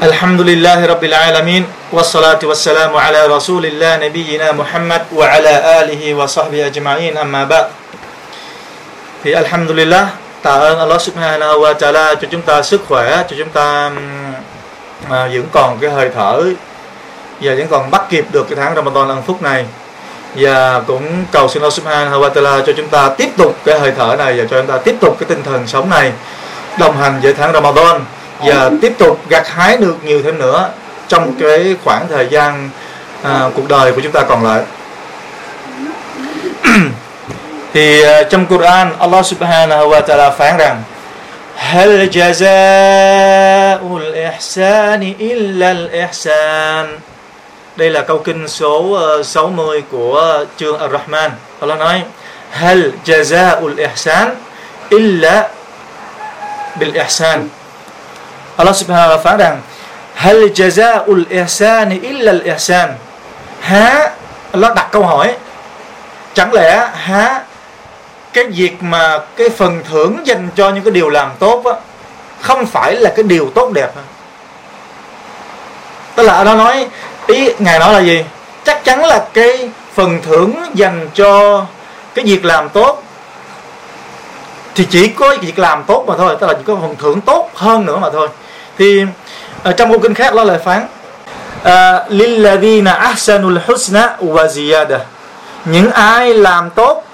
Alhamdulillahi Rabbil Alamin Wassalatu wassalamu ala Rasulillah Nabiyyina Muhammad Wa ala alihi wa sahbihi ajma'in Amma ba Thì Alhamdulillah Tạ ơn Allah subhanahu wa ta'ala Cho chúng ta sức khỏe Cho chúng ta à, vẫn còn cái hơi thở. Và vẫn còn bắt kịp được cái tháng Ramadan ân phúc này. Và cũng cầu xin Allah Subhanahu wa Taala cho chúng ta tiếp tục cái hơi thở này và cho chúng ta tiếp tục cái tinh thần sống này đồng hành với tháng Ramadan và tiếp tục gặt hái được nhiều thêm nữa trong cái khoảng thời gian à, cuộc đời của chúng ta còn lại thì uh, trong Quran Allah Subhanahu wa Taala phán rằng هل جزاء الإحسان إلا الإحسان đây là câu kinh số 60 của chương Ar-Rahman Allah nói هل جزاء الإحسان إلا بالإحسان Allah subhanahu wa phán rằng Hal jaza'ul ihsani illa al ihsan? Há Allah đặt câu hỏi. Chẳng lẽ há cái việc mà cái phần thưởng dành cho những cái điều làm tốt á, không phải là cái điều tốt đẹp hả? tức là Allah nói ý ngài nói là gì? Chắc chắn là cái phần thưởng dành cho cái việc làm tốt thì chỉ có việc làm tốt mà thôi tức là chỉ có phần thưởng tốt hơn nữa mà thôi thì ở trong câu kinh khác nó lại phán ờ, lilladina ahsanul husna wa ziyada. Những ai làm tốt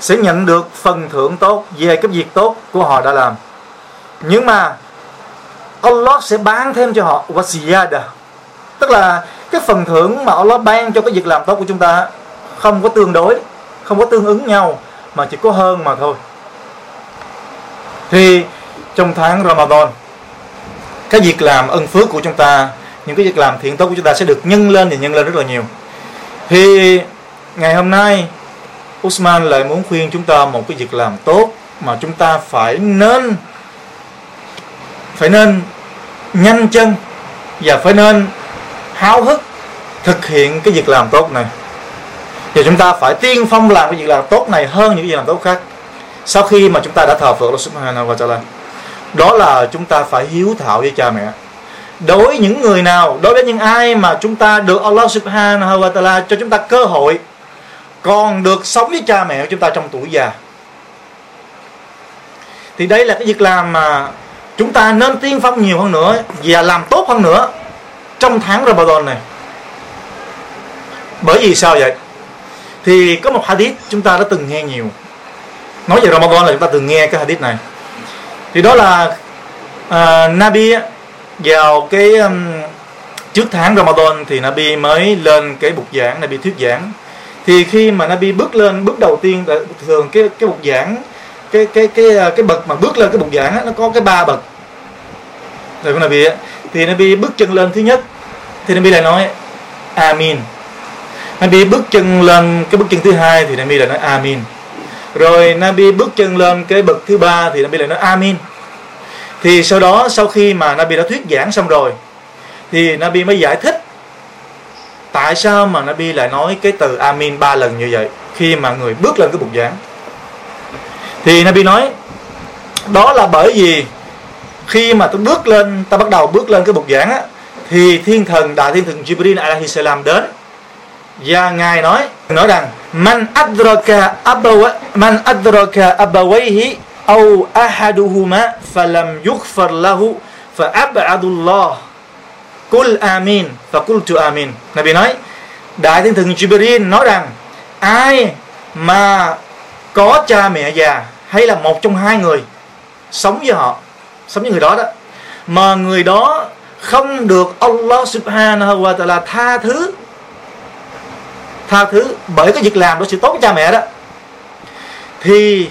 sẽ nhận được phần thưởng tốt về cái việc tốt của họ đã làm. Nhưng mà Allah sẽ ban thêm cho họ wasiyada tức là cái phần thưởng mà Allah ban cho cái việc làm tốt của chúng ta không có tương đối, không có tương ứng nhau, mà chỉ có hơn mà thôi. Thì trong tháng Ramadan cái việc làm ân phước của chúng ta, những cái việc làm thiện tốt của chúng ta sẽ được nhân lên và nhân lên rất là nhiều. Thì ngày hôm nay, Usman lại muốn khuyên chúng ta một cái việc làm tốt mà chúng ta phải nên phải nên nhanh chân và phải nên háo hức thực hiện cái việc làm tốt này. Và chúng ta phải tiên phong làm cái việc làm tốt này hơn những việc làm tốt khác. Sau khi mà chúng ta đã thờ phượng Allah Subhanahu wa Taala đó là chúng ta phải hiếu thảo với cha mẹ. Đối với những người nào, đối với những ai mà chúng ta được Allah Subhanahu wa Taala cho chúng ta cơ hội, còn được sống với cha mẹ của chúng ta trong tuổi già. Thì đây là cái việc làm mà chúng ta nên tiên phong nhiều hơn nữa và làm tốt hơn nữa trong tháng Ramadan này. Bởi vì sao vậy? Thì có một hadith chúng ta đã từng nghe nhiều. Nói về Ramadan là chúng ta từng nghe cái hadith này thì đó là uh, Nabi vào cái um, trước tháng Ramadan thì Nabi mới lên cái bục giảng Nabi thuyết giảng. Thì khi mà Nabi bước lên bước đầu tiên thường cái cái bục giảng cái cái cái cái bậc mà bước lên cái bục giảng á, nó có cái ba bậc. Rồi của Nabi á. Thì Nabi bước chân lên thứ nhất. Thì Nabi lại nói Amin. Nabi bước chân lên cái bước chân thứ hai thì Nabi lại nói Amin rồi Nabi bước chân lên cái bậc thứ ba thì Nabi lại nói, Amin. Thì sau đó, sau khi mà Nabi đã thuyết giảng xong rồi, thì Nabi mới giải thích tại sao mà Nabi lại nói cái từ Amin ba lần như vậy khi mà người bước lên cái bục giảng. Thì Nabi nói, đó là bởi vì khi mà tôi bước lên, ta bắt đầu bước lên cái bục giảng á, thì thiên thần, đại thiên thần Jibril alaihi salam đến và ngài nói nói rằng man adraka abawa man adraka abawayhi au ahaduhuma falam yughfar lahu fa ab'adullah Kul amin fa qultu amin. Nabi nói Đại thiên thần Jibril nói rằng ai mà có cha mẹ già hay là một trong hai người sống với họ, sống với người đó đó mà người đó không được Allah Subhanahu wa Taala tha thứ tha thứ bởi cái việc làm đó sự tốt của cha mẹ đó, thì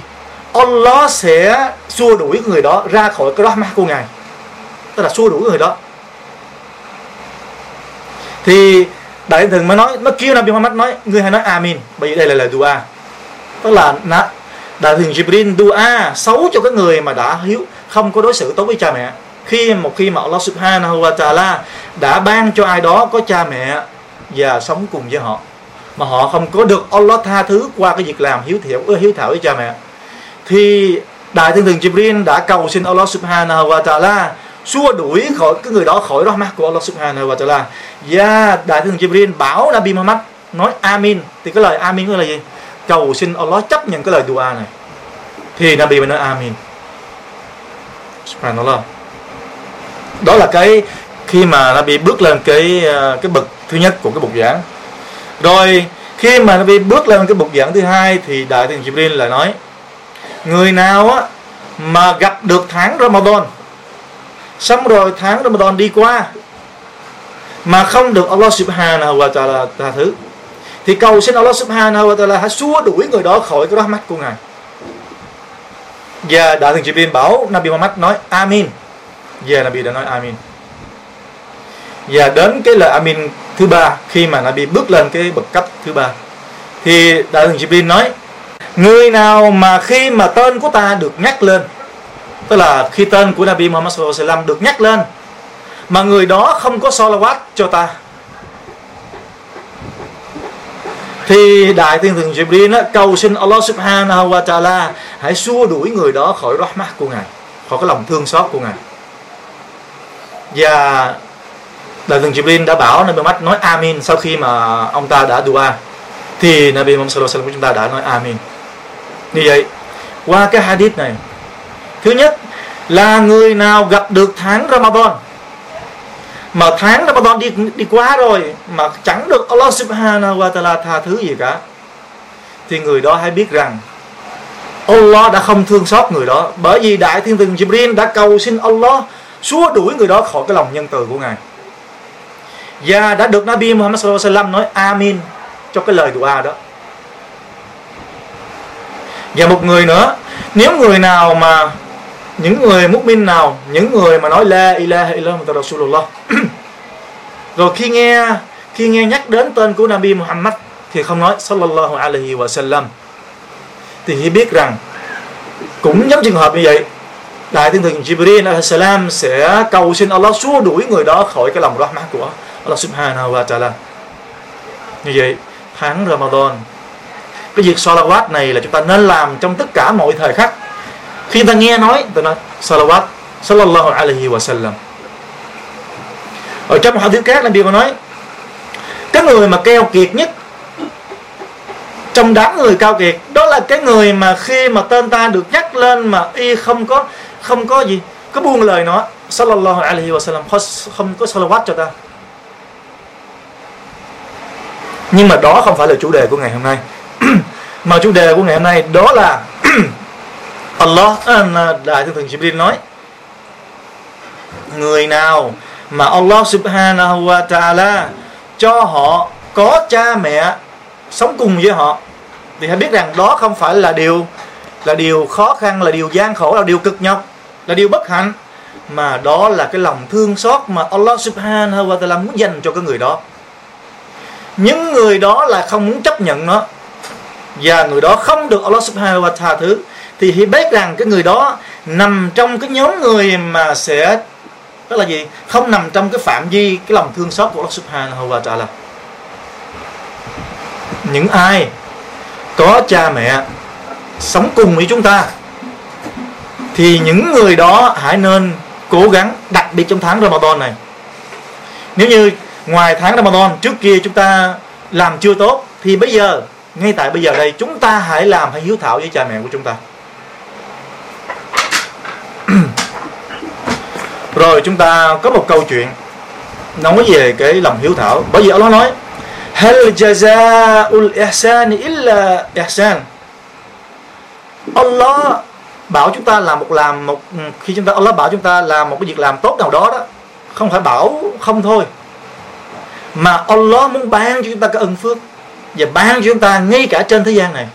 Allah sẽ xua đuổi người đó ra khỏi cái rahmah của ngài. Tức là xua đuổi người đó. Thì đại thần mới nói nó kêu Nabi Muhammad nói, người hãy nói amin, bởi vì đây là lời dua. Tức là đại thần Jibril dua xấu cho cái người mà đã hiếu, không có đối xử tốt với cha mẹ. Khi một khi mà Allah Subhanahu wa Taala đã ban cho ai đó có cha mẹ và sống cùng với họ mà họ không có được Allah tha thứ qua cái việc làm hiếu thiểu hiếu thảo với cha mẹ. Thì đại thiên thần Jibril đã cầu xin Allah Subhanahu wa Taala xua đuổi khỏi cái người đó khỏi rahmat của Allah subhanahu wa ta'ala. Và đại tướng Jibril bảo Nabi Muhammad nói Amin. Thì cái lời Amin là gì? Cầu xin Allah chấp nhận cái lời dua này. Thì Nabi mới nói Amin. Subhanallah. Đó là cái khi mà Nabi bước lên cái ờ, cái bậc thứ nhất của cái bục giảng rồi, khi mà Nabi bước lên cái bục giảng thứ hai thì đại tướng Jibril lại nói, người nào á mà gặp được tháng Ramadan, xong rồi tháng Ramadan đi qua mà không được Allah Subhanahu wa Taala tha thứ, thì cầu xin Allah Subhanahu wa Taala hãy xua đuổi người đó khỏi cái rahmat của ngài. Và đại thần Jibril bảo Nabi Muhammad nói, Amin. Và Nabi đã nói, Amin. Và đến cái lời Amin thứ ba khi mà Nabi bước lên cái bậc cấp thứ ba. Thì đại thần Jibril nói người nào mà khi mà tên của ta được nhắc lên tức là khi tên của Nabi Muhammad sallallahu được nhắc lên mà người đó không có salawat cho ta. Thì đại thiên thần Jibril á, cầu xin Allah subhanahu wa ta'ala hãy xua đuổi người đó khỏi rahmat của ngài khỏi cái lòng thương xót của ngài. Và đại thần Jibril đã bảo Nabi Muhammad nói Amin sau khi mà ông ta đã dua. Thì Nabi Muhammad sallallahu của chúng ta đã nói Amin. Như vậy, qua cái hadith này, thứ nhất là người nào gặp được tháng Ramadan, mà tháng Ramadan đi đi qua rồi mà chẳng được Allah Subhanahu wa Taala tha thứ gì cả, thì người đó hãy biết rằng Allah đã không thương xót người đó. Bởi vì đại thiên thần Jibril đã cầu xin Allah xua đuổi người đó khỏi cái lòng nhân từ của ngài và đã được Nabi Muhammad sallallahu alaihi wasallam nói Amin cho cái lời dua đó. Và một người nữa, nếu người nào mà, những người mukmin nào, những người mà nói la ilaha illallah rasulullah, rồi khi nghe khi nghe nhắc đến tên của Nabi Muhammad thì không nói sallallahu alaihi wa sallam thì hãy biết rằng cũng giống trường hợp như vậy, đại thiên thần Jibril salam sẽ cầu xin Allah xua đuổi người đó khỏi cái lòng rahmah của Allah subhanahu wa ta'ala. Như vậy, tháng Ramadan, cái việc salawat này là chúng ta nên làm trong tất cả mọi thời khắc. Khi ta nghe nói ta nói salawat sallallahu alaihi wa sallam. Ở trong một hadith khác là điều mà nói, cái người mà keo kiệt nhất trong đám người cao kiệt, đó là cái người mà khi mà tên ta được nhắc lên mà y không có không có gì, có buông lời nó, sallallahu alaihi wa sallam, không có salawat cho ta nhưng mà đó không phải là chủ đề của ngày hôm nay. Mà chủ đề của ngày hôm nay đó là Allah à, đại thượng thần Jibril nói, người nào mà Allah subhanahu wa ta'ala cho họ có cha mẹ sống cùng với họ, thì hãy biết rằng đó không phải là điều là điều khó khăn, là điều gian khổ, là điều cực nhọc, là điều bất hạnh, mà đó là cái lòng thương xót mà Allah subhanahu wa ta'ala muốn dành cho cái người đó những người đó là không muốn chấp nhận nó. Và người đó không được Allah subhanahu wa tha thứ. Thì hiểu biết rằng cái người đó nằm trong cái nhóm người mà sẽ, tức là gì? Không nằm trong cái phạm vi, cái lòng thương xót của Allah subhanahu wa ta'ala. Những ai có cha mẹ sống cùng với chúng ta, thì những người đó hãy nên cố gắng đặc biệt trong tháng Ramadan này. Nếu như ngoài tháng Ramadan, trước kia chúng ta làm chưa tốt, thì bây giờ, ngay tại bây giờ đây, chúng ta hãy làm hãy hiếu thảo với cha mẹ của chúng ta. Rồi chúng ta có một câu chuyện, nói về cái lòng hiếu thảo. Bởi vì Allah nói, hal jazaul ihsan illa ihsan. Allah bảo chúng ta làm một làm một, khi chúng ta, Allah bảo chúng ta làm một cái việc làm tốt nào đó đó, không phải bảo không thôi mà Allah muốn ban cho chúng ta cái ân phước và ban cho chúng ta ngay cả trên thế gian này.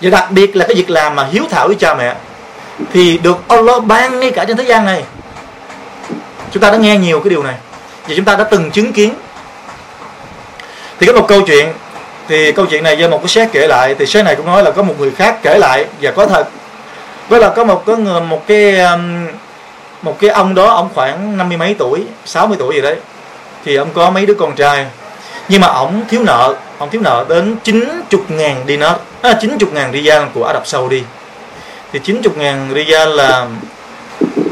Và đặc biệt là cái việc làm mà hiếu thảo với cha mẹ thì được Allah ban ngay cả trên thế gian này. Chúng ta đã nghe nhiều cái điều này và chúng ta đã từng chứng kiến. Thì có một câu chuyện, thì câu chuyện này do một cái xét kể lại, thì xét này cũng nói là có một người khác kể lại và có thật. Với là có một cái người, một cái um, một cái ông đó, ông khoảng năm mươi mấy tuổi 60 tuổi gì đấy thì ông có mấy đứa con trai. Nhưng mà ông thiếu nợ ông thiếu nợ đến 90 ngàn đi nó. À, 90 ngàn riyal của Ả Rập Saudi. Thì 90 ngàn riyal là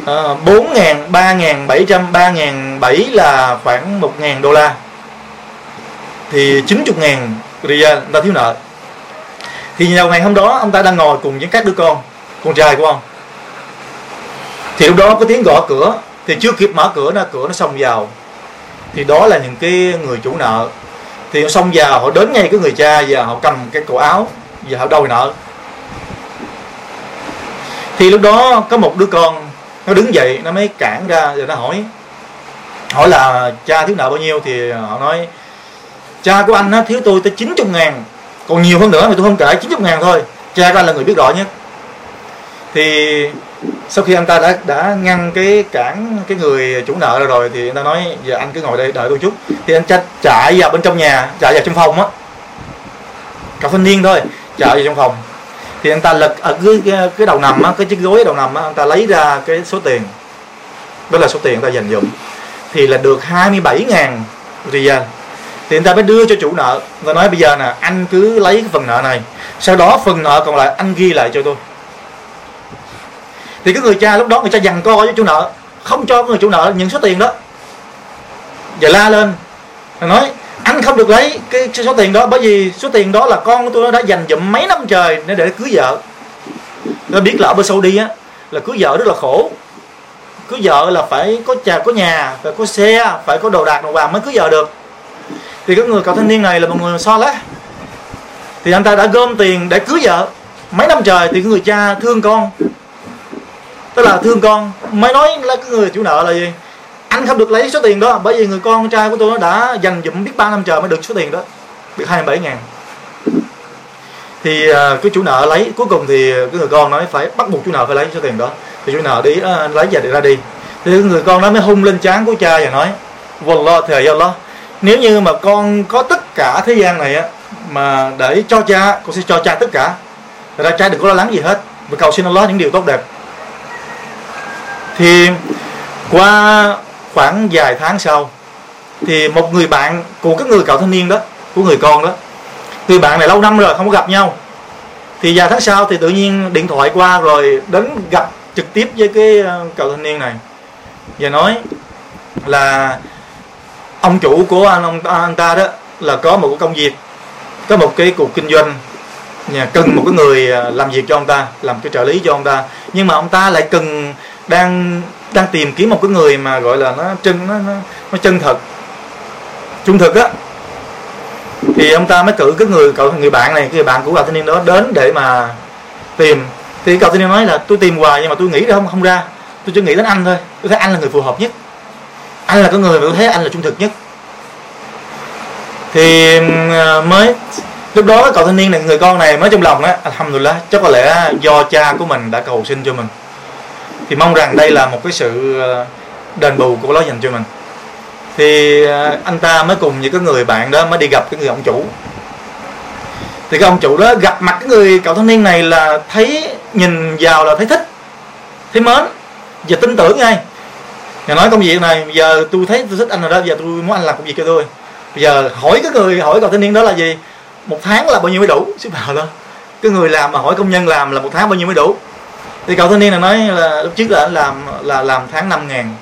à, 4 ngàn, 3 ngàn, 700, 3 ngàn 7 là khoảng 1 ngàn đô la. Thì 90 ngàn riyal người ta thiếu nợ. Thì vào ngày hôm đó ông ta đang ngồi cùng với các đứa con con trai của ông. Thì lúc đó có tiếng gõ cửa. Thì chưa kịp mở cửa nó cửa nó xông vào thì đó là những cái người chủ nợ. Thì xong giờ họ đến ngay cái người cha và họ cầm cái cổ áo và họ đòi nợ. Thì lúc đó có một đứa con, nó đứng dậy, nó mới cản ra, rồi nó hỏi. Hỏi là, cha thiếu nợ bao nhiêu? Thì họ nói, cha của anh nó thiếu tôi tới 90 ngàn, còn nhiều hơn nữa mà tôi không kể 90 ngàn thôi. Cha của anh là người biết rõ nhất. Thì sau khi anh ta đã đã ngăn cái cản cái người chủ nợ rồi thì anh ta nói giờ anh cứ ngồi đây đợi tôi chút. Thì anh cha chạy vào bên trong nhà chạy vào trong phòng á. Cả thanh niên thôi chạy vào trong phòng. Thì anh ta lật ở cái cái, cái đầu nằm á cái chiếc gối đầu nằm á anh ta lấy ra cái số tiền. Đó là số tiền anh ta dành dụm. Thì là được 27 ngàn riyal. Thì anh ta mới đưa cho chủ nợ và nói bây giờ nè anh cứ lấy cái phần nợ này sau đó phần nợ còn lại anh ghi lại cho tôi thì cái người cha lúc đó người cha dằn co với chủ nợ, không cho người chủ nợ những số tiền đó. Và la lên nói, anh không được lấy cái số tiền đó bởi vì số tiền đó là con của tôi đã dành dụm mấy năm trời để để cưới vợ. Nó biết là ở bên Saudi á, là cưới vợ rất là khổ. Cưới vợ là phải có nhà có nhà, phải có xe, phải có đồ đạc, đồ vàng mới cưới vợ được. Thì cái người cậu thanh niên này là một người so lá thì anh ta đã gom tiền để cưới vợ mấy năm trời. Thì cái người cha thương con tức là thương con. Mới nói là cái người chủ nợ là gì? Anh không được lấy số tiền đó bởi vì người con trai của tôi nó đã dành dụm biết ba năm trời mới được số tiền đó. Được 27 ngàn. Thì à, cái chủ nợ lấy, cuối cùng thì cái người con nói phải bắt buộc chủ nợ phải lấy số tiền đó. Thì chủ nợ đi à, lấy về để ra đi. Thì người con đó mới hung lên trán của cha và nói, Wallah, thề Allah, nếu như mà con có tất cả thế gian này á, mà để cho cha, con sẽ cho cha tất cả. Thật ra cha đừng có lo lắng gì hết, và cầu xin Allah những điều tốt đẹp thì qua khoảng vài tháng sau, thì một người bạn của cái người cậu thanh niên đó, của người con đó, người bạn này lâu năm rồi không có gặp nhau. Thì vài tháng sau thì tự nhiên điện thoại qua rồi đến gặp trực tiếp với cái ờ, cậu thanh niên này và nói là ông chủ của anh, ông anh ta đó là có một cái công việc, có một cái cuộc kinh doanh nhà cần một cái người ờ, làm việc cho ông ta, làm cái trợ lý cho ông ta. Nhưng mà ông ta lại cần đang đang tìm kiếm một cái người mà gọi là nó chân nó nó, nó chân thật trung thực á. Thì ông ta mới cử cái người cậu người bạn này cái người bạn của cậu thanh niên đó đến để mà tìm. Thì cậu thanh niên nói là tôi tìm hoài nhưng mà tôi nghĩ ra không không ra. Tôi chỉ nghĩ đến anh thôi. Tôi thấy anh là người phù hợp nhất. Anh là cái người mà tôi thấy anh là trung thực nhất. Thì ờ, mới lúc đó cậu thanh niên này người con này mới trong lòng á alhamdulillah chắc có lẽ do cha của mình đã cầu xin cho mình thì mong rằng đây là một cái sự ờ, đền bù của nó dành cho mình. Thì ờ, anh ta mới cùng những cái người bạn đó mới đi gặp cái người ông chủ. Thì cái ông chủ đó gặp mặt cái người cậu thanh niên này là thấy, nhìn vào là thấy thích, thấy mến và tin tưởng ngay. Nhà nói công việc này giờ tôi thấy tôi thích anh rồi đó giờ tôi muốn anh làm công việc cho tôi. Bây giờ hỏi cái người, hỏi cậu thanh niên đó là gì? Một tháng là bao nhiêu mới đủ? Xíu vào đó. Cái người làm mà hỏi công nhân làm là một tháng bao nhiêu mới đủ? Thì cậu thanh niên là nói là lúc trước là anh làm, là làm tháng 5 ngàn.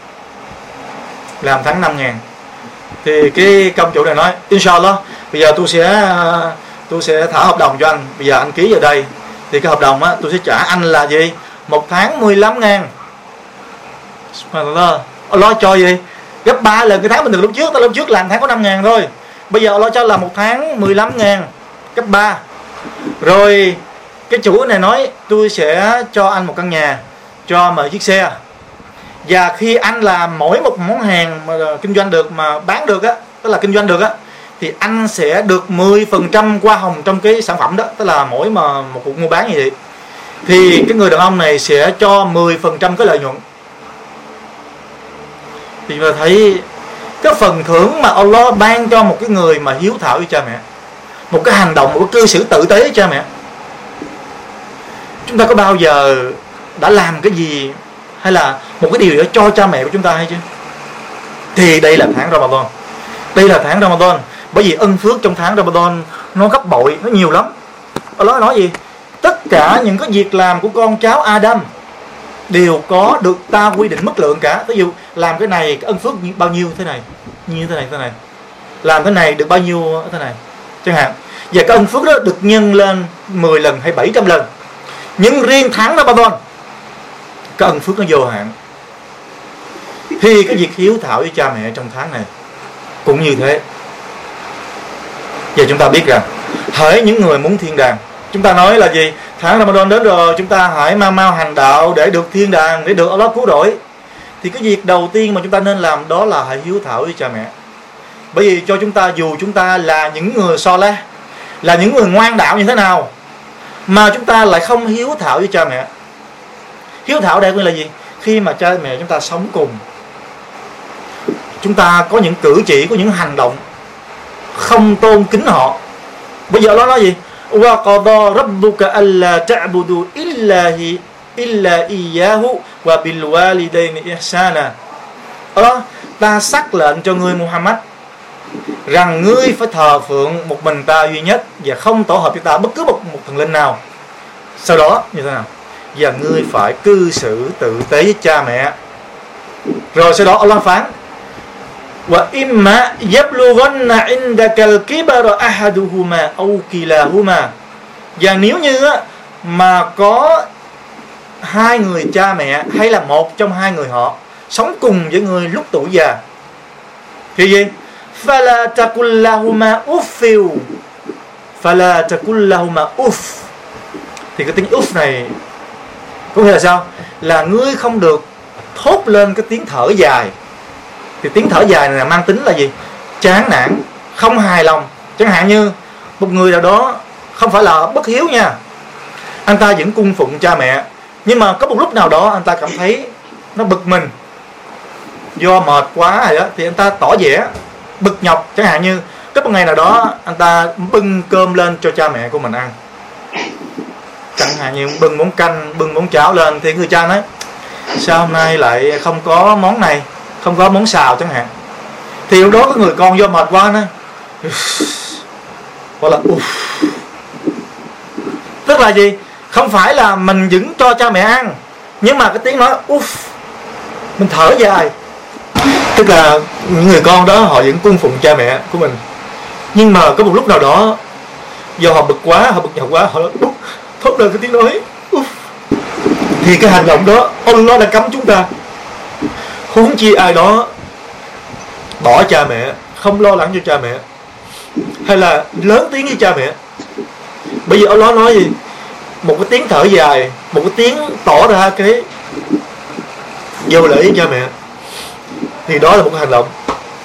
Làm tháng 5 ngàn. Thì cái công chủ này nói, inshallah, bây giờ tôi sẽ tôi sẽ thả hợp đồng cho anh. Bây giờ anh ký vào đây. Thì cái hợp đồng á, tôi sẽ trả anh là gì? Một tháng 15 ngàn. Lo cho gì? Gấp 3 lần cái tháng mình được lúc trước ta lúc trước làm tháng có 5 ngàn thôi. Bây giờ lo cho là một tháng 15 ngàn. Gấp 3 rồi cái chủ này nói, tôi sẽ cho anh một căn nhà, cho một chiếc xe. Và khi anh làm mỗi một món hàng mà kinh doanh được, mà bán được á, tức là kinh doanh được á, thì anh sẽ được 10% qua hồng trong cái sản phẩm đó, tức là mỗi mà một cuộc mua bán như vậy. Thì cái người đàn ông này sẽ cho 10% cái lợi nhuận. Thì mà thấy cái phần thưởng mà Allah ban cho một cái người mà hiếu thảo với cha mẹ, một cái hành động, một cái cư xử tử tế với cha mẹ chúng ta có bao giờ đã làm cái gì hay là một cái điều đó cho cha mẹ của chúng ta hay chưa? Thì đây là tháng Ramadan. Đây là tháng Ramadan. Bởi vì ân phước trong tháng Ramadan nó gấp bội, nó nhiều lắm. Allah nói gì? Tất cả những cái việc làm của con cháu Adam đều có được ta quy định mức lượng cả. Ví dụ, làm cái này, cái ân phước bao nhiêu thế này, như thế này thế này. Làm cái này được bao nhiêu thế này? Chẳng hạn. Và cái ân phước đó được nhân lên 10 lần hay 700 lần nhưng riêng tháng Ramadan cái ân phước nó vô hạn. Thì cái việc hiếu thảo với cha mẹ trong tháng này, cũng như thế. Giờ chúng ta biết rằng, hỡi những người muốn thiên đàng, chúng ta nói là gì? Tháng Ramadan đến rồi, chúng ta hãy mau mau hành đạo để được thiên đàng, để được Allah cứu rỗi. Thì cái việc đầu tiên mà chúng ta nên làm đó là hãy hiếu thảo với cha mẹ. Bởi vì cho chúng ta, dù chúng ta là những người so le, là những người ngoan đạo như thế nào mà chúng ta lại không hiếu thảo với cha mẹ. Hiếu thảo đây là gì? Khi mà cha mẹ chúng ta sống cùng, chúng ta có những cử chỉ, có những hành động không tôn kính họ. Bây giờ nó nói gì? Wa qada rabbuka alla ta'budu illa hi illa iyyahu wa bil walidayni ihsana. Đó ta xác lệnh cho ngươi Muhammad rằng ngươi phải thờ phượng một mình ta duy nhất và không tổ hợp với ta bất cứ một, một thần linh nào. Sau đó như thế nào? Và ngươi phải cư xử tử tế với cha mẹ. Rồi sau đó Allah phán wa imma yablughanna indaka al-kibara ahaduhuma aw kilahuma. Và nếu như mà có hai người cha mẹ hay là một trong hai người họ sống cùng với người lúc tuổi già thì gì? Fala takullahuma فلا تقل لهما uff. Thì cái tiếng uff này có nghĩa là sao? Là ngươi không được thốt lên cái tiếng thở dài. Thì tiếng thở dài này là mang tính là gì? Chán nản, không hài lòng. Chẳng hạn như một người nào đó không phải là bất hiếu nha. Anh ta vẫn cung phụng cha mẹ, nhưng mà có một lúc nào đó anh ta cảm thấy nó bực mình. Do mệt quá rồi đó thì anh ta tỏ vẻ bực nhọc, chẳng hạn như, có một ngày nào đó anh ta bưng cơm lên cho cha mẹ của mình ăn. Chẳng hạn như bưng món canh, bưng món cháo lên thì người cha nói, sao hôm nay lại không có món này, không có món xào chẳng hạn? Thì lúc đó có người con do mệt quá nó gọi là uff. tức là gì? Không phải là mình vẫn cho cha mẹ ăn, nhưng mà cái tiếng nói uff mình thở dài tức là những người con đó, họ vẫn cung phụng cha mẹ của mình. Nhưng mà có một lúc nào đó, do họ bực quá, họ bực nhọc quá, họ úp, thốt lên cái tiếng nói thì cái hành động đó, ông nó đã cấm chúng ta. Huống chi ai đó bỏ cha mẹ, không lo lắng cho cha mẹ, hay là lớn tiếng với cha mẹ. Bây giờ ông nó nói gì? Một cái tiếng thở dài, một cái tiếng tỏ ra cái vô lễ với cha mẹ thì đó là một cái hành động.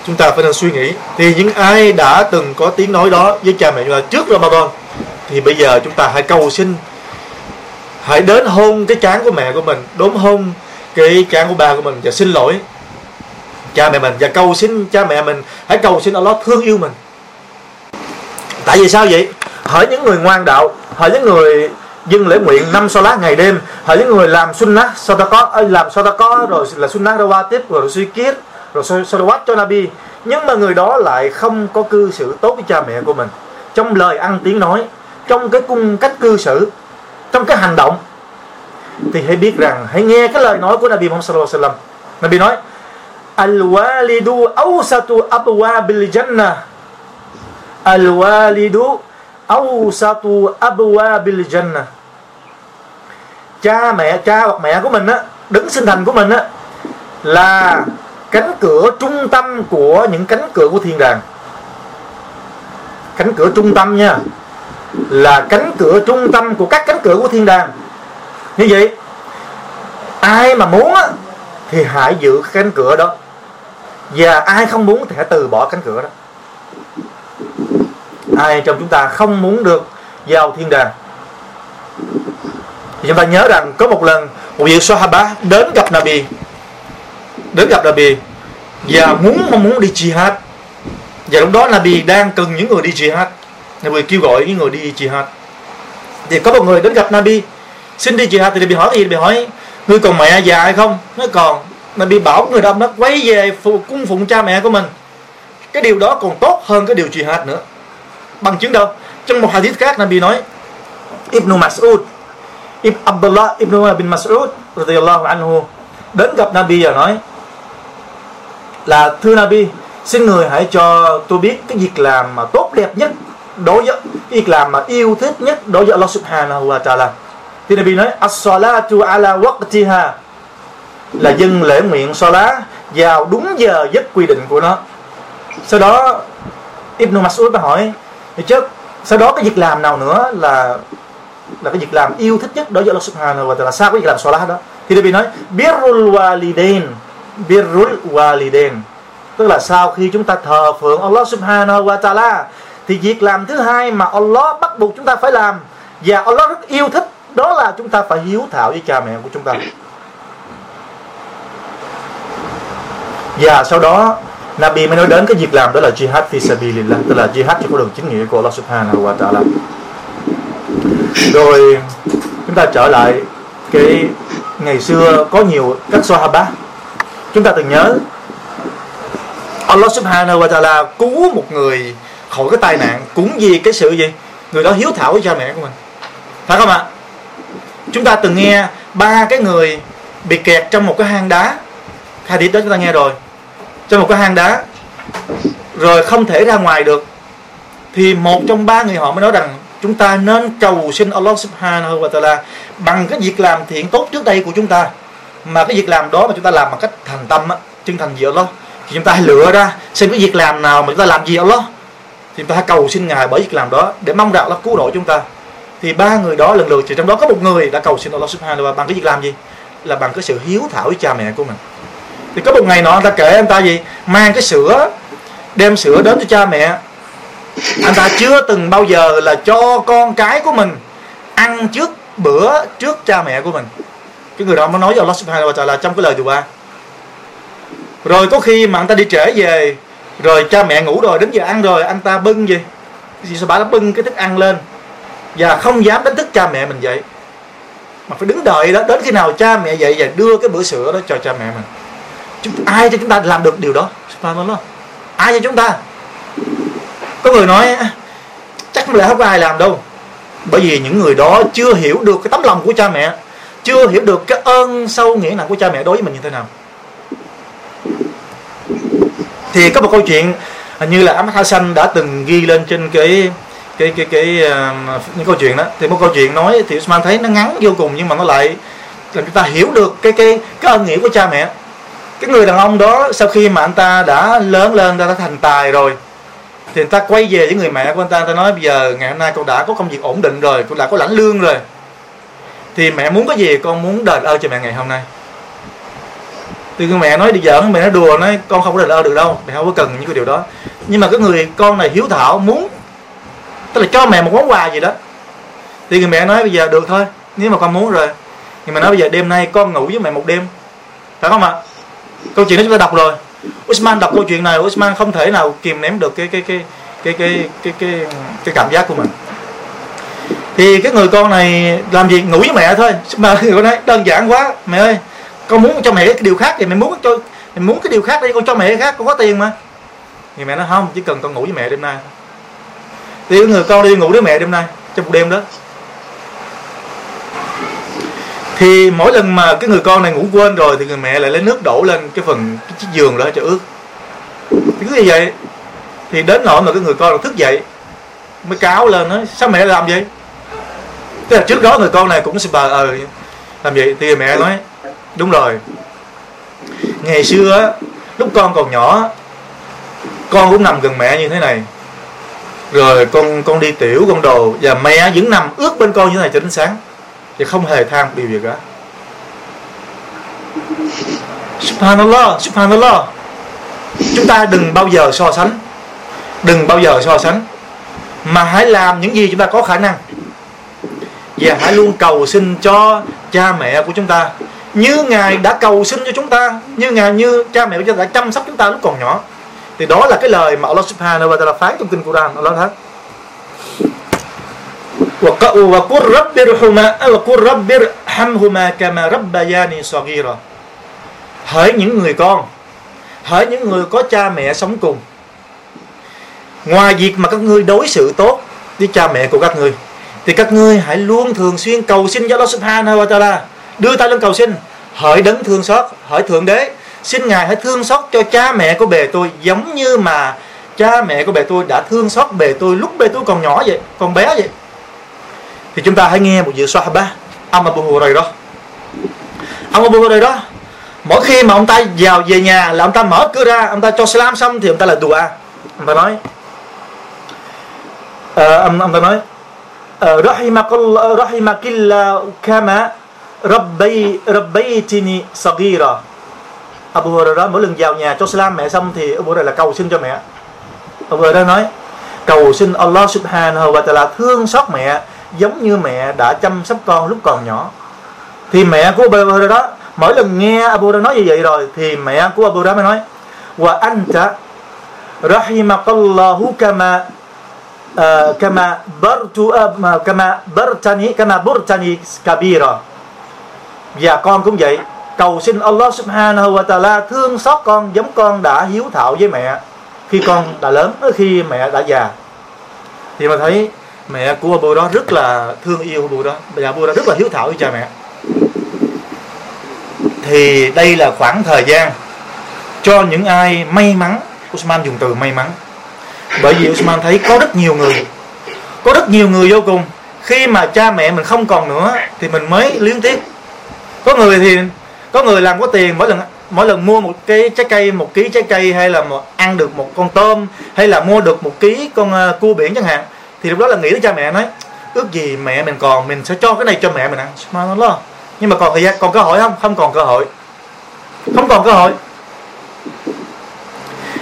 Chúng ta phải nên suy nghĩ. Thì những ai đã từng có tiếng nói đó với cha mẹ chúng ta trước Ramadan, thì bây giờ chúng ta hãy cầu xin, hãy đến hôn cái chán của mẹ của mình đốm hôn cái chán của ba của mình và xin lỗi cha mẹ mình và cầu xin cha mẹ mình, hãy cầu xin Allah thương yêu mình. Tại vì sao vậy? Hỏi những người ngoan đạo hỏi những người dâng lễ nguyện năm so lá ngày đêm hỏi những người làm sunnah có làm có rồi là sunnah, rawatib tiếp rồi suy kiết rồi salawat cho nabi nhưng mà người đó lại không có cư xử tốt với cha mẹ của mình trong lời ăn tiếng nói trong cái cung cách cư xử trong cái hành động thì hãy biết rằng hãy nghe cái lời nói của Nabi Muhammad sallallahu alaihi wasallam. Nabi nói: "Al-walidu awsatu abwabil jannah." Al-walidu awsatu abwabil jannah. Cha mẹ, cha hoặc mẹ của mình á, đứng sinh thành của mình á là cánh cửa trung tâm của những cánh cửa của thiên đàng. Cánh cửa trung tâm nha. Là cánh cửa trung tâm của các cánh cửa của thiên đàng. Như vậy ai mà muốn á, thì hãy giữ cánh cửa đó. Và ai không muốn thì hãy từ bỏ cánh cửa đó. Ai trong chúng ta không muốn được vào thiên đàng? Thì chúng ta nhớ rằng có một lần một vị Sahaba đến gặp Nabi đến gặp Nabi và muốn mong muốn đi jihad. Và lúc đó Nabi đang cần những người đi jihad. Nabi kêu gọi những người đi jihad. Thì có một người đến gặp Nabi. Xin đi jihad thì Nabi hỏi gì? Nabi hỏi ngươi còn mẹ già hay không? Nó còn. Nabi bảo người đông đó quay về phụ, cung phụng cha mẹ của mình. Cái điều đó còn tốt hơn cái điều jihad nữa. Bằng chứng đâu? Trong một hadith khác Nabi nói Ibn Mas'ud Ibn Abdullah Ibn bin Mas'ud radiyallahu anhu đến gặp Nabi và nói là thưa Nabi, xin người hãy cho tôi biết cái việc làm mà tốt đẹp nhất đối với việc làm mà yêu thích nhất đối với Allah subhanahu wa ta'ala. Thì Nabi nói, as-salatu ala waqtiha. Là dân lễ nguyện salat vào đúng giờ giấc quy định của nó. Sau đó, Ibn Mas'ud mới hỏi, thì chứ sau đó cái việc làm nào nữa là là cái việc làm yêu thích nhất đối với Allah Subhanahu wa ta'ala? Sao cái việc làm salat đó? Thì Nabi nói, birrul walidain birrul waliden tức là sau khi chúng ta thờ phượng Allah Subhanahu wa ta'ala, thì việc làm thứ hai mà Allah bắt buộc chúng ta phải làm và Allah rất yêu thích, đó là chúng ta phải hiếu thảo với cha mẹ của chúng ta. Và sau đó, Nabi mới nói đến cái việc làm đó là jihad fi sabilillah, tức là jihad cho con đường chính nghĩa của Allah Subhanahu wa ta'ala. Rồi, chúng ta trở lại cái ngày xưa có nhiều các sahaba chúng ta từng nhớ, Allah Subhanahu wa ta'ala cứu một người khỏi cái tai nạn, cũng vì cái sự gì? Người đó hiếu thảo với cha mẹ của mình. Phải không ạ? Chúng ta từng nghe ba cái người bị kẹt trong một cái hang đá. Hadith đó chúng ta nghe rồi. Trong một cái hang đá, rồi không thể ra ngoài được. Thì một trong ba người họ mới nói rằng, chúng ta nên cầu xin Allah subhanahu wa ta'ala bằng cái việc làm thiện tốt trước đây của chúng ta mà cái việc làm đó mà chúng ta làm bằng cách thành tâm á, chân thành gì Allah thì chúng ta hãy lựa ra xem cái việc làm nào mà chúng ta làm gì Allah thì chúng ta hãy cầu xin ngài bởi việc làm đó để mong rằng Allah cứu độ chúng ta. Thì ba người đó lần lượt thì trong đó có một người đã cầu xin Allah subhanahu wa bằng cái việc làm gì? Là bằng cái sự hiếu thảo với cha mẹ của mình. Thì có một ngày nọ anh ta kể anh ta gì? Mang cái sữa đem sữa đến cho cha mẹ. Anh ta chưa từng bao giờ là cho con cái của mình ăn trước bữa trước cha mẹ của mình cái người đó mới nói với Allah subhanahu wa ta'ala trong cái lời dua rồi có khi mà anh ta đi trễ về rồi cha mẹ ngủ rồi đến giờ ăn rồi anh ta bưng gì? Gì sao bà nó bưng cái thức ăn lên? Và không dám đánh thức cha mẹ mình dậy mà phải đứng đợi đó đến khi nào cha mẹ dậy và đưa cái bữa sữa đó cho cha mẹ mình. Chúng, ai cho chúng ta làm được điều đó? Ai cho chúng ta? Có người nói à, chắc là không có ai làm đâu. Bởi vì những người đó chưa hiểu được cái tấm lòng của cha mẹ chưa hiểu được cái ơn sâu nghĩa nặng của cha mẹ đối với mình như thế nào. Thì có một câu chuyện như là Ahmad Hassan đã từng ghi lên trên cái cái cái cái uh, những câu chuyện đó. Thì một câu chuyện nói thì Usman thấy nó ngắn vô cùng nhưng mà nó lại làm chúng ta hiểu được cái cái cái ơn nghĩa của cha mẹ. Cái người đàn ông đó sau khi mà anh ta đã lớn lên ta đã thành tài rồi thì người ta quay về với người mẹ của anh ta. Người ta nói bây giờ ngày hôm nay con đã có công việc ổn định rồi con đã có lãnh lương rồi thì mẹ muốn cái gì con muốn đền ơn cho mẹ ngày hôm nay. Thì người mẹ nói đi giỡn mẹ nói đùa nói con không có đền ơn được đâu mẹ không có cần những cái điều đó. Nhưng mà cái người con này hiếu thảo muốn tức là cho mẹ một món quà gì đó. Thì người mẹ nói bây giờ được thôi nếu mà con muốn rồi. Nhưng mà nói bây giờ đêm nay con ngủ với mẹ một đêm phải không ạ? Câu chuyện đó chúng ta đọc rồi. Usman đọc câu chuyện này Usman không thể nào kìm ném được cái cái cái cái cái cái cái, cái cảm giác của mình thì cái người con này làm gì ngủ với mẹ thôi. Mà người con nói, đơn giản quá, mẹ ơi. Con muốn cho mẹ cái điều khác thì mẹ muốn cho, mẹ muốn cái điều khác đi, con cho mẹ cái khác, con có tiền mà. Thì mẹ nói, không, chỉ cần con ngủ với mẹ đêm nay thì người con đi ngủ với mẹ đêm nay, trong một đêm đó. Thì mỗi lần mà cái người con này ngủ quên rồi thì người mẹ lại lấy nước đổ lên cái phần cái chiếc giường đó cho ướt. Thì cứ như vậy, thì đến nỗi mà cái người con thức dậy, mới cáo lên nói, sao mẹ làm vậy? Tức là trước đó người con này cũng sẽ bà ờ làm vậy thì mẹ nói, đúng rồi. Ngày xưa lúc con còn nhỏ, con cũng nằm gần mẹ như thế này. Rồi con con đi tiểu, con đồ, và mẹ vẫn nằm ướt bên con như thế này cho đến sáng. Và không hề than điều gì cả. Subhanallah Subhanallah. Chúng ta đừng bao giờ so sánh. Đừng bao giờ so sánh. Mà hãy làm những gì chúng ta có khả năng và hãy luôn cầu xin cho cha mẹ của chúng ta như ngài đã cầu xin cho chúng ta như ngài như cha mẹ của chúng ta đã chăm sóc chúng ta lúc còn nhỏ thì đó là cái lời mà Allah Subhanahu wa Taala phán trong kinh Quran Allah nói وقل رب ارحمهما وقل رب ارحمهما كما ربياني صغيرا hỡi những người con hỡi những người có cha mẹ sống cùng ngoài việc mà các ngươi đối xử tốt với cha mẹ của các ngươi thì các ngươi hãy luôn thường xuyên cầu xin cho Allah Subhanahu wa Taala đưa tay lên cầu xin. Hỡi đấng thương xót hỡi thượng đế. Xin ngài hãy thương xót cho cha mẹ của bề tôi giống như mà cha mẹ của bề tôi đã thương xót bề tôi lúc bề tôi còn nhỏ vậy còn bé vậy. Thì chúng ta hãy nghe một vị ba ông Abu Hurairah đó. Ông Abu Hurairah đó mỗi khi mà ông ta vào về nhà là ông ta mở cửa ra ông ta cho salam xong thì ông ta là dua ông ta nói uh, ông, ông ta nói Ờ, rahimakillah ờ, kama rabbi rabbaytini sagira Abu Hurairah mỗi lần vào nhà cho salam mẹ xong thì Abu Hurairah là cầu xin cho mẹ. Abu Hurairah nói, cầu xin Allah subhanahu wa ta'ala thương xót mẹ giống như mẹ đã chăm sóc con lúc còn nhỏ. Thì mẹ của Abu Hurairah đó, mỗi lần nghe Abu Hurairah nói như vậy rồi thì mẹ của Abu Hurairah mới nói, wa anta rahimakallahu kama كما برت كما برتني كما برتني كبيرا kabira. Và con cũng vậy. Cầu xin Allah subhanahu wa ta'ala thương xót con giống con đã hiếu thảo với mẹ khi con đã lớn ờ, khi mẹ đã già. Thì mà thấy mẹ của Abu đó rất là thương yêu Abu đó. Và Abu đó rất là hiếu thảo với cha mẹ. Thì đây là khoảng thời gian cho những ai may mắn. Usman dùng từ may mắn bởi vì Usman thấy có rất nhiều người có rất nhiều người vô cùng. Khi mà cha mẹ mình không còn nữa thì mình mới liếng tiếc. Có người thì có người làm có tiền mỗi lần mỗi lần mua một cái trái cây một ký trái cây hay là một, ăn được một con tôm hay là mua được một ký con uh, cua biển chẳng hạn thì lúc đó là nghĩ tới cha mẹ nói ước gì mẹ mình còn mình sẽ cho cái này cho mẹ mình ăn. Lo. Nhưng mà còn thời gian còn cơ hội không? Không còn cơ hội. Không còn cơ hội.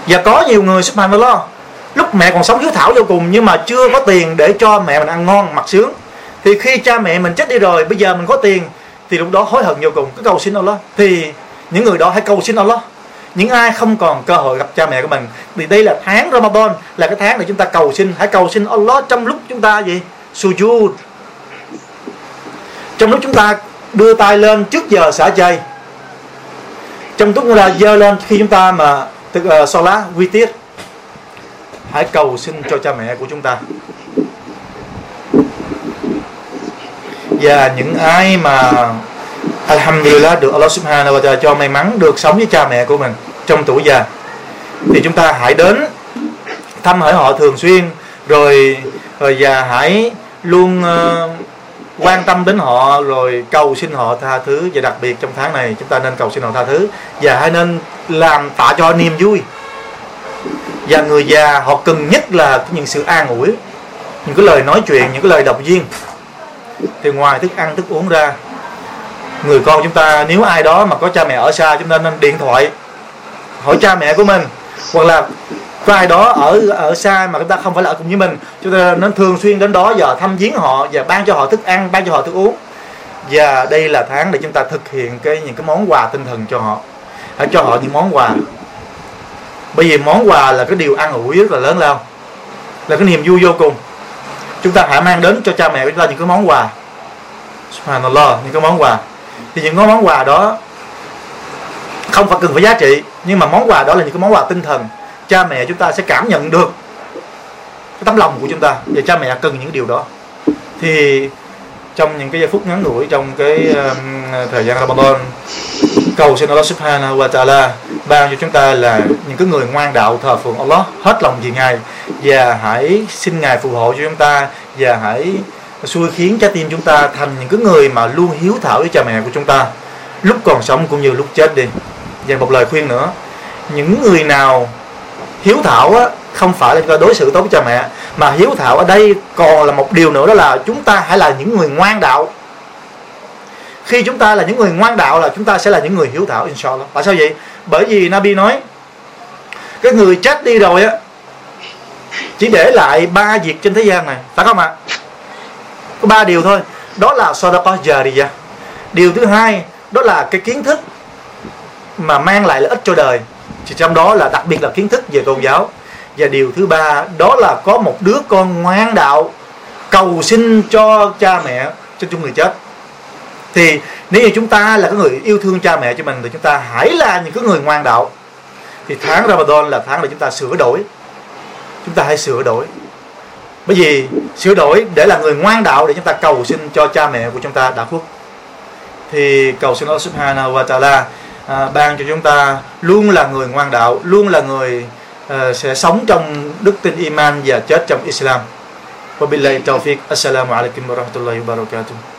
Và có nhiều người subhanallah lúc mẹ còn sống hiếu thảo vô cùng nhưng mà chưa có tiền để cho mẹ mình ăn ngon mặc sướng. Thì khi cha mẹ mình chết đi rồi bây giờ mình có tiền thì lúc đó hối hận vô cùng. Cứ cầu xin Allah. Thì những người đó hãy cầu xin Allah. Những ai không còn cơ hội gặp cha mẹ của mình thì đây là tháng Ramadan là cái tháng để chúng ta cầu xin. Hãy cầu xin Allah trong lúc chúng ta gì? Sujud. Trong lúc chúng ta đưa tay lên trước giờ xả chay trong lúc chúng ta giơ lên khi chúng ta mà tức uh, ờ, solat vi tiết hãy cầu xin cho cha mẹ của chúng ta. Và những ai mà Alhamdulillah được Allah Subhanahu wa ta'ala cho may mắn được sống với cha mẹ của mình trong tuổi già thì chúng ta hãy đến thăm hỏi họ thường xuyên rồi rồi và hãy luôn uh, quan tâm đến họ rồi cầu xin họ tha thứ và đặc biệt trong tháng này chúng ta nên cầu xin họ tha thứ và hãy nên làm tạ cho niềm vui và người già, họ cần nhất là những sự an ủi, những cái lời nói chuyện, những cái lời động viên. Thì ngoài thức ăn, thức uống ra, người con chúng ta, nếu ai đó mà có cha mẹ ở xa, chúng ta nên điện thoại, hỏi cha mẹ của mình. Hoặc là có ai đó ở ở xa mà chúng ta không phải là ở cùng với mình, chúng ta nên thường xuyên đến đó giờ thăm viếng họ và ban cho họ thức ăn, ban cho họ thức uống. Và đây là tháng để chúng ta thực hiện cái, những cái món quà tinh thần cho họ. Hãy cho họ những món quà bởi vì món quà là cái điều ăn ủi rất là lớn lao là cái niềm vui vô cùng. Chúng ta hãy mang đến cho cha mẹ chúng ta những cái món quà. Subhanallah những cái món quà. Thì những cái món quà đó không phải cần phải giá trị nhưng mà món quà đó là những cái món quà tinh thần. Cha mẹ chúng ta sẽ cảm nhận được cái tấm lòng của chúng ta và cha mẹ cần những điều đó. Thì trong những cái giây phút ngắn ngủi trong cái um, thời gian Ramadan cầu xin Allah Subhanahu wa Taala ban cho chúng ta là những cái người ngoan đạo thờ phượng Allah hết lòng vì ngài. Và hãy xin ngài phù hộ cho chúng ta và hãy xui khiến trái tim chúng ta thành những cái người mà luôn hiếu thảo với cha mẹ của chúng ta. Lúc còn sống cũng như lúc chết đi. Và một lời khuyên nữa những người nào hiếu thảo á, không phải là đối xử tốt với cha mẹ mà hiếu thảo ở đây còn là một điều nữa đó là chúng ta hãy là những người ngoan đạo khi chúng ta là những người ngoan đạo là chúng ta sẽ là những người hiếu thảo, inshallah. Tại sao vậy? Bởi vì Nabi nói, cái người chết đi rồi á, chỉ để lại ba việc trên thế gian này. Phải không ạ? Có ba điều thôi. Đó là sadaqa jariya điều thứ hai, đó là cái kiến thức mà mang lại lợi ích cho đời. Thì trong đó là đặc biệt là kiến thức về tôn giáo. Và điều thứ ba, đó là có một đứa con ngoan đạo cầu xin cho cha mẹ, cho chúng người chết thì nếu như chúng ta là cái người yêu thương cha mẹ cho mình thì chúng ta hãy là những cái người ngoan đạo thì tháng Ramadan là tháng để chúng ta sửa đổi chúng ta hãy sửa đổi bởi vì sửa đổi để là người ngoan đạo để chúng ta cầu xin cho cha mẹ của chúng ta đã phước thì cầu xin Allah Subhanahu wa Taala à, ban cho chúng ta luôn là người ngoan đạo luôn là người à, sẽ sống trong đức tin iman và chết trong Islam. Wabillahi taufiq. Assalamu alaikum warahmatullahi wabarakatuh.